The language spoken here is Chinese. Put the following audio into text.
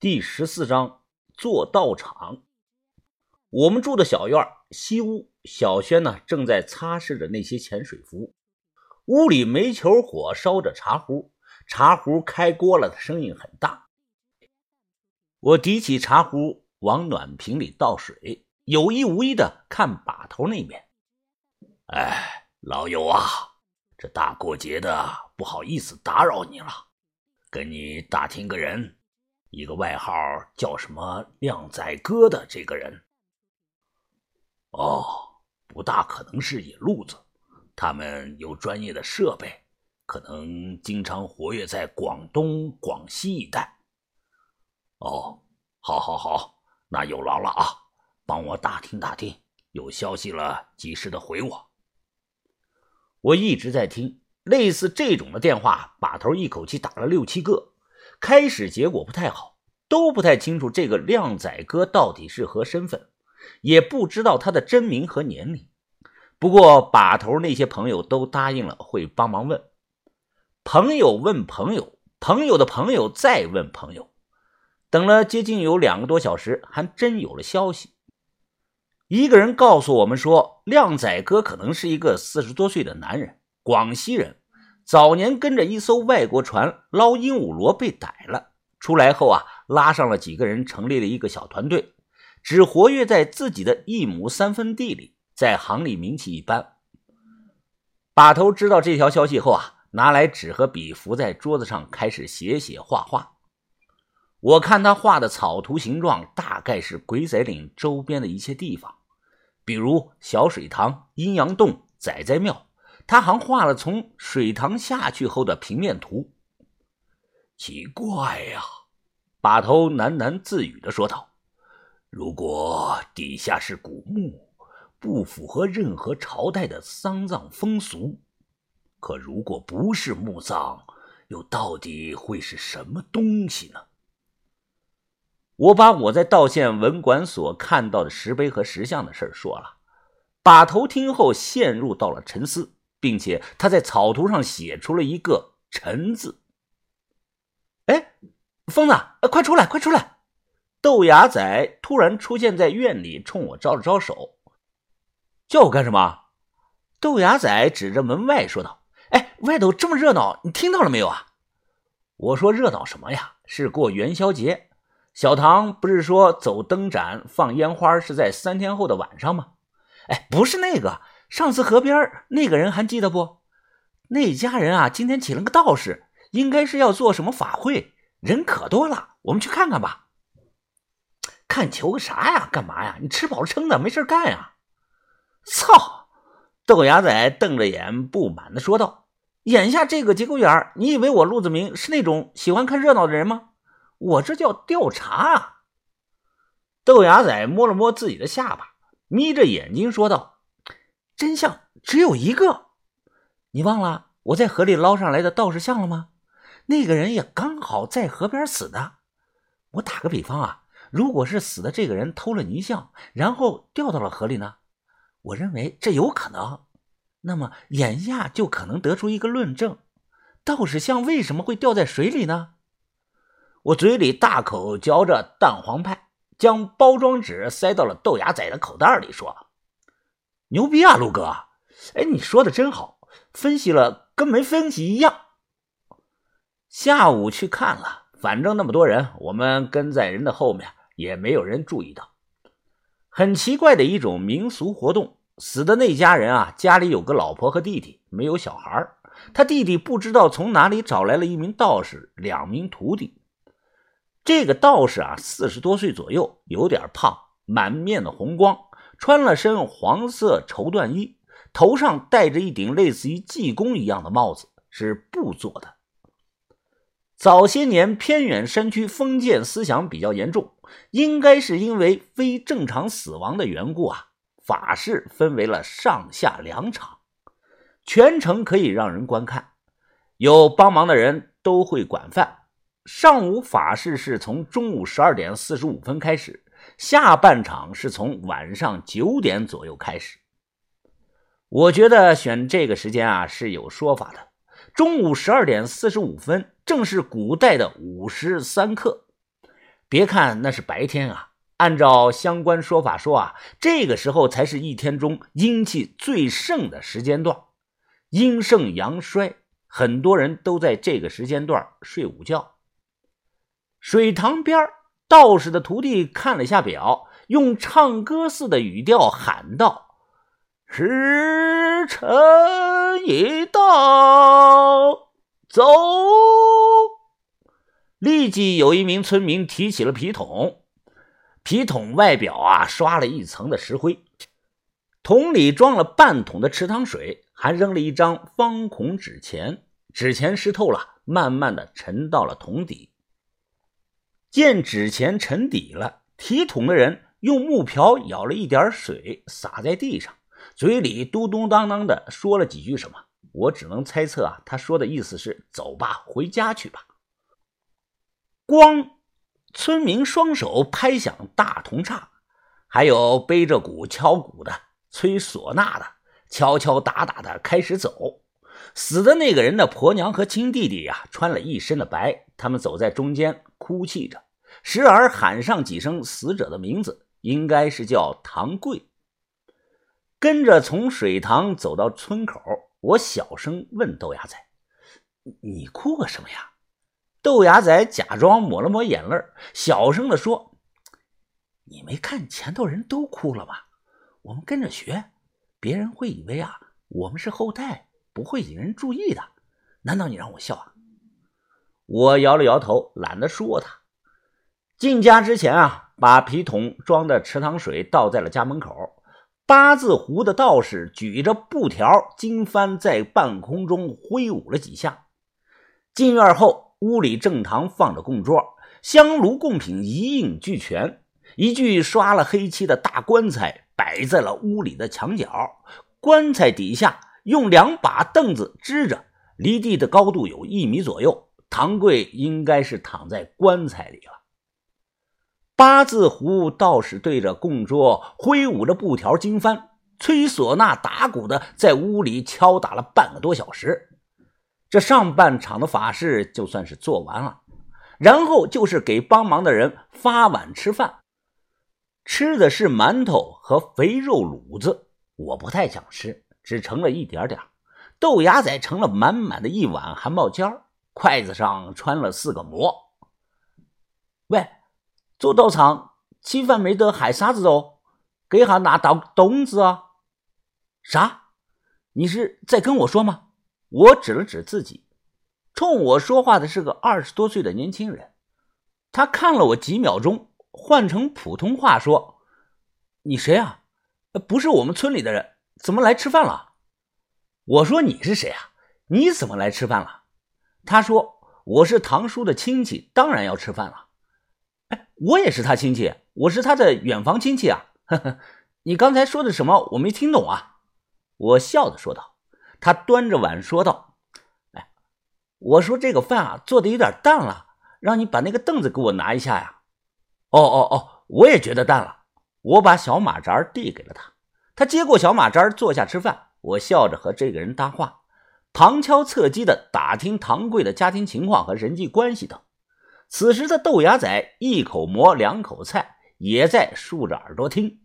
第十四章做道场。我们住的小院西屋，小轩呢正在擦拭着那些潜水服。屋里煤球火烧着茶壶，茶壶开锅了的声音很大。我提起茶壶往暖瓶里倒水，有意无意的看把头那边。哎，老友啊，这大过节的，不好意思打扰你了，跟你打听个人。一个外号叫什么“靓仔哥”的这个人，哦，不大可能是野路子。他们有专业的设备，可能经常活跃在广东、广西一带。哦，好，好，好，那有劳了啊！帮我打听打听，有消息了及时的回我。我一直在听类似这种的电话，把头一口气打了六七个。开始结果不太好，都不太清楚这个靓仔哥到底是何身份，也不知道他的真名和年龄。不过把头那些朋友都答应了会帮忙问，朋友问朋友，朋友的朋友再问朋友，等了接近有两个多小时，还真有了消息。一个人告诉我们说，靓仔哥可能是一个四十多岁的男人，广西人。早年跟着一艘外国船捞鹦鹉螺被逮了，出来后啊，拉上了几个人，成立了一个小团队，只活跃在自己的一亩三分地里，在行里名气一般。把头知道这条消息后啊，拿来纸和笔，伏在桌子上开始写写画画。我看他画的草图形状，大概是鬼仔岭周边的一些地方，比如小水塘、阴阳洞、仔仔庙。他还画了从水塘下去后的平面图。奇怪呀，把头喃喃自语的说道：“如果底下是古墓，不符合任何朝代的丧葬风俗；可如果不是墓葬，又到底会是什么东西呢？”我把我在道县文管所看到的石碑和石像的事说了。把头听后陷入到了沉思。并且他在草图上写出了一个“陈”字。疯子，快出来，快出来！豆芽仔突然出现在院里，冲我招了招手，叫我干什么？豆芽仔指着门外说道：“哎，外头这么热闹，你听到了没有啊？”我说：“热闹什么呀？是过元宵节。小唐不是说走灯展、放烟花是在三天后的晚上吗？哎，不是那个。”上次河边那个人还记得不？那家人啊，今天请了个道士，应该是要做什么法会，人可多了。我们去看看吧。看球个啥呀？干嘛呀？你吃饱了撑的，没事干呀？操！豆芽仔瞪着眼，不满的说道：“眼下这个节骨眼你以为我陆子明是那种喜欢看热闹的人吗？我这叫调查啊！”豆芽仔摸了摸自己的下巴，眯着眼睛说道。真相只有一个，你忘了我在河里捞上来的道士像了吗？那个人也刚好在河边死的。我打个比方啊，如果是死的这个人偷了泥像，然后掉到了河里呢？我认为这有可能。那么眼下就可能得出一个论证：道士像为什么会掉在水里呢？我嘴里大口嚼着蛋黄派，将包装纸塞到了豆芽仔的口袋里，说。牛逼啊，陆哥！哎，你说的真好，分析了跟没分析一样。下午去看了，反正那么多人，我们跟在人的后面，也没有人注意到。很奇怪的一种民俗活动。死的那家人啊，家里有个老婆和弟弟，没有小孩他弟弟不知道从哪里找来了一名道士，两名徒弟。这个道士啊，四十多岁左右，有点胖，满面的红光。穿了身黄色绸缎衣，头上戴着一顶类似于济公一样的帽子，是布做的。早些年偏远山区封建思想比较严重，应该是因为非正常死亡的缘故啊。法事分为了上下两场，全程可以让人观看，有帮忙的人都会管饭。上午法事是从中午十二点四十五分开始。下半场是从晚上九点左右开始。我觉得选这个时间啊是有说法的。中午十二点四十五分正是古代的午时三刻，别看那是白天啊，按照相关说法说啊，这个时候才是一天中阴气最盛的时间段，阴盛阳衰，很多人都在这个时间段睡午觉。水塘边道士的徒弟看了下表，用唱歌似的语调喊道：“十时辰已到，走！”立即有一名村民提起了皮桶，皮桶外表啊刷了一层的石灰，桶里装了半桶的池塘水，还扔了一张方孔纸钱，纸钱湿透了，慢慢的沉到了桶底。见纸钱沉底了，提桶的人用木瓢舀了一点水洒在地上，嘴里嘟嘟囔囔的说了几句什么，我只能猜测啊，他说的意思是走吧，回家去吧。咣！村民双手拍响大铜叉，还有背着鼓敲鼓的、吹唢呐的，敲敲打打的开始走。死的那个人的婆娘和亲弟弟呀，穿了一身的白，他们走在中间，哭泣着，时而喊上几声死者的名字，应该是叫唐贵。跟着从水塘走到村口，我小声问豆芽仔：“你哭个什么呀？”豆芽仔假装抹了抹眼泪，小声的说：“你没看前头人都哭了吗？我们跟着学，别人会以为啊，我们是后代，不会引人注意的。难道你让我笑啊？”我摇了摇头，懒得说他。进家之前啊，把皮桶装的池塘水倒在了家门口。八字胡的道士举着布条金幡在半空中挥舞了几下。进院后。屋里正堂放着供桌，香炉供品一应俱全。一具刷了黑漆的大棺材摆在了屋里的墙角，棺材底下用两把凳子支着，离地的高度有一米左右。唐贵应该是躺在棺材里了。八字胡道士对着供桌挥舞着布条经幡，吹唢呐打鼓的在屋里敲打了半个多小时。这上半场的法事就算是做完了，然后就是给帮忙的人发碗吃饭，吃的是馒头和肥肉卤子。我不太想吃，只盛了一点点。豆芽仔盛了满满的一碗还冒尖筷子上穿了四个馍。喂，做道场吃饭没得海沙子哦，给下拿刀东子啊？啥？你是在跟我说吗？我指了指自己，冲我说话的是个二十多岁的年轻人。他看了我几秒钟，换成普通话说：“你谁啊？不是我们村里的人，怎么来吃饭了？”我说：“你是谁啊？你怎么来吃饭了？”他说：“我是堂叔的亲戚，当然要吃饭了。”哎，我也是他亲戚，我是他的远房亲戚啊。呵呵，你刚才说的什么？我没听懂啊。我笑着说道。他端着碗说道：“哎，我说这个饭啊做的有点淡了，让你把那个凳子给我拿一下呀。”“哦哦哦，我也觉得淡了。”我把小马扎递给了他，他接过小马扎坐下吃饭。我笑着和这个人搭话，旁敲侧击的打听唐贵的家庭情况和人际关系等。此时的豆芽仔一口馍两口菜，也在竖着耳朵听。